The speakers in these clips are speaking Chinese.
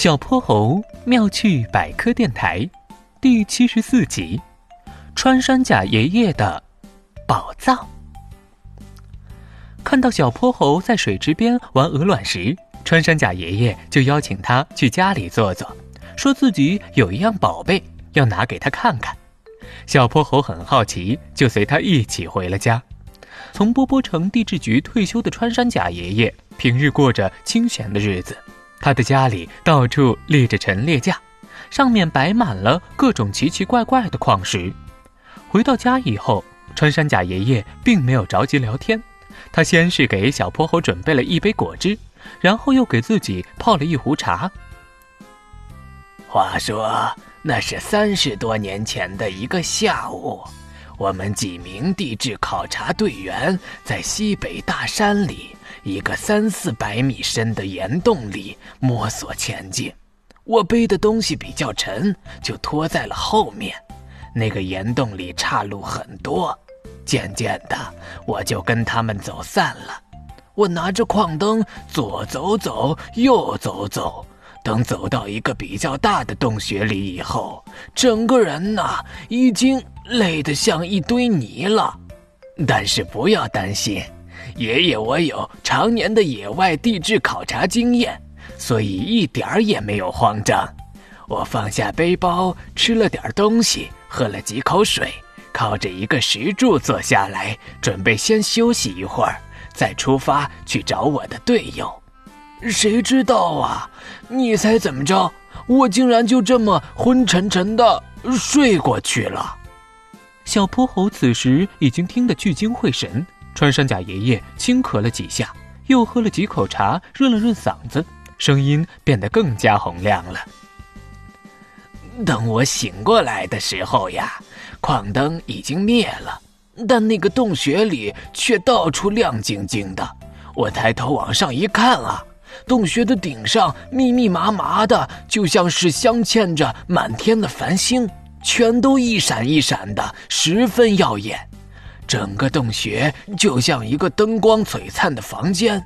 小泼猴妙趣百科电台第七十四集：穿山甲爷爷的宝藏。看到小泼猴在水池边玩鹅卵石，穿山甲爷爷就邀请他去家里坐坐，说自己有一样宝贝要拿给他看看。小泼猴很好奇，就随他一起回了家。从波波城地质局退休的穿山甲爷爷，平日过着清闲的日子。他的家里到处立着陈列架，上面摆满了各种奇奇怪怪的矿石。回到家以后，穿山甲爷爷并没有着急聊天，他先是给小泼猴准备了一杯果汁，然后又给自己泡了一壶茶。话说，那是三十多年前的一个下午，我们几名地质考察队员在西北大山里。一个三四百米深的岩洞里摸索前进，我背的东西比较沉，就拖在了后面。那个岩洞里岔路很多，渐渐的我就跟他们走散了。我拿着矿灯左走走，右走走，等走到一个比较大的洞穴里以后，整个人呐已经累得像一堆泥了。但是不要担心。爷爷，我有常年的野外地质考察经验，所以一点儿也没有慌张。我放下背包，吃了点东西，喝了几口水，靠着一个石柱坐下来，准备先休息一会儿，再出发去找我的队友。谁知道啊？你猜怎么着？我竟然就这么昏沉沉的睡过去了。小泼猴此时已经听得聚精会神。穿山甲爷爷轻咳了几下，又喝了几口茶，润了润嗓子，声音变得更加洪亮了。等我醒过来的时候呀，矿灯已经灭了，但那个洞穴里却到处亮晶晶的。我抬头往上一看啊，洞穴的顶上密密麻麻的，就像是镶嵌着满天的繁星，全都一闪一闪的，十分耀眼。整个洞穴就像一个灯光璀璨的房间，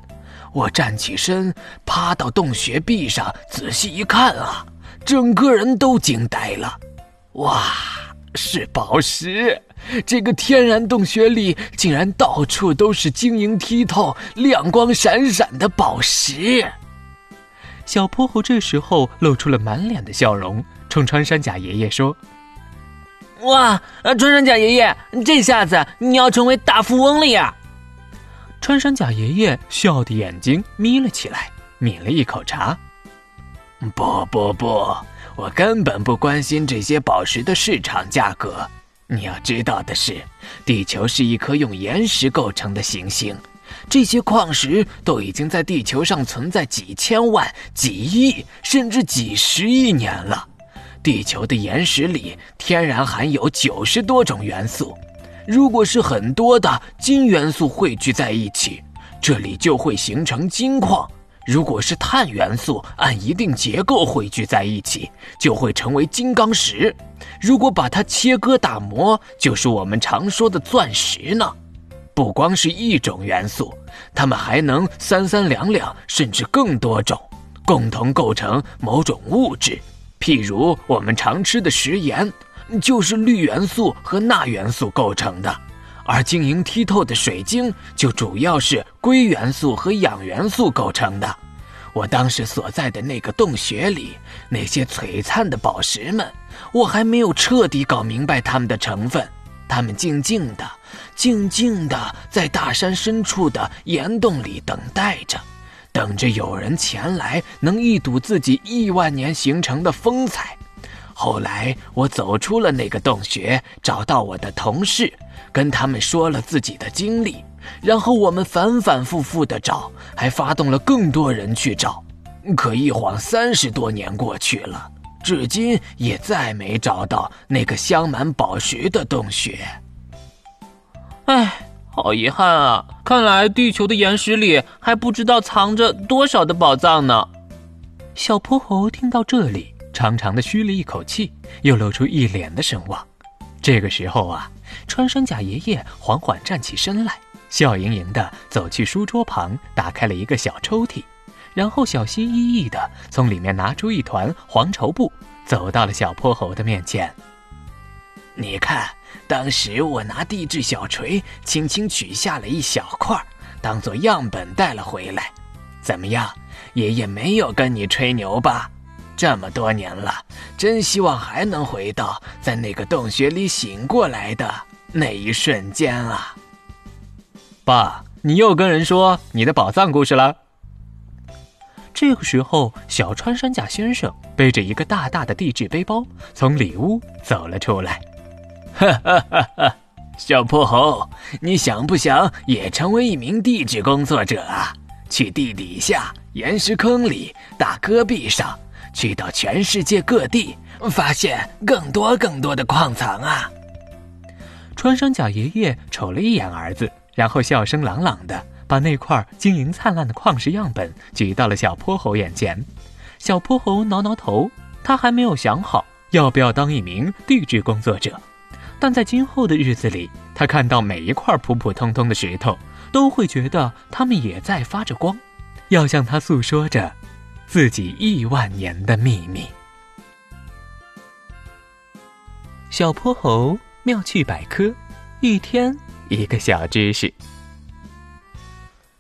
我站起身，趴到洞穴壁上，仔细一看啊，整个人都惊呆了。哇，是宝石！这个天然洞穴里竟然到处都是晶莹剔透、亮光闪闪的宝石。小泼猴这时候露出了满脸的笑容，冲穿山甲爷爷说。哇！穿山甲爷爷，这下子你要成为大富翁了呀！穿山甲爷爷笑的眼睛眯了起来，抿了一口茶。不不不，我根本不关心这些宝石的市场价格。你要知道的是，地球是一颗用岩石构成的行星，这些矿石都已经在地球上存在几千万、几亿，甚至几十亿年了。地球的岩石里天然含有九十多种元素，如果是很多的金元素汇聚在一起，这里就会形成金矿；如果是碳元素按一定结构汇聚在一起，就会成为金刚石；如果把它切割打磨，就是我们常说的钻石呢。不光是一种元素，它们还能三三两两，甚至更多种，共同构成某种物质。譬如我们常吃的食盐，就是氯元素和钠元素构成的；而晶莹剔透的水晶就主要是硅元素和氧元素构成的。我当时所在的那个洞穴里，那些璀璨的宝石们，我还没有彻底搞明白它们的成分。它们静静的、静静的在大山深处的岩洞里等待着。等着有人前来，能一睹自己亿万年形成的风采。后来我走出了那个洞穴，找到我的同事，跟他们说了自己的经历。然后我们反反复复的找，还发动了更多人去找。可一晃三十多年过去了，至今也再没找到那个镶满宝石的洞穴。唉。好遗憾啊！看来地球的岩石里还不知道藏着多少的宝藏呢。小泼猴听到这里，长长的吁了一口气，又露出一脸的神往。这个时候啊，穿山甲爷爷缓缓站起身来，笑盈盈的走去书桌旁，打开了一个小抽屉，然后小心翼翼地从里面拿出一团黄绸布，走到了小泼猴的面前。你看，当时我拿地质小锤轻轻取下了一小块，当做样本带了回来。怎么样，爷爷没有跟你吹牛吧？这么多年了，真希望还能回到在那个洞穴里醒过来的那一瞬间啊！爸，你又跟人说你的宝藏故事了。这个时候，小穿山甲先生背着一个大大的地质背包从里屋走了出来。哈哈哈哈！小泼猴，你想不想也成为一名地质工作者啊？去地底下、岩石坑里、大戈壁上，去到全世界各地，发现更多更多的矿藏啊！穿山甲爷爷瞅了一眼儿子，然后笑声朗朗的。把那块晶莹灿烂的矿石样本举到了小泼猴眼前，小泼猴挠挠头，他还没有想好要不要当一名地质工作者，但在今后的日子里，他看到每一块普普通通的石头，都会觉得它们也在发着光，要向他诉说着自己亿万年的秘密。小泼猴妙趣百科，一天一个小知识。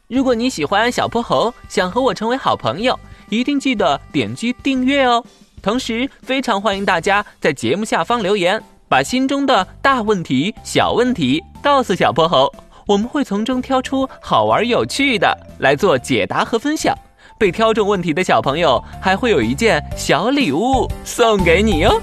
如果你喜欢小泼猴，想和我成为好朋友，一定记得点击订阅哦。同时，非常欢迎大家在节目下方留言，把心中的大问题、小问题告诉小泼猴，我们会从中挑出好玩有趣的来做解答和分享。被挑中问题的小朋友还会有一件小礼物送给你哟。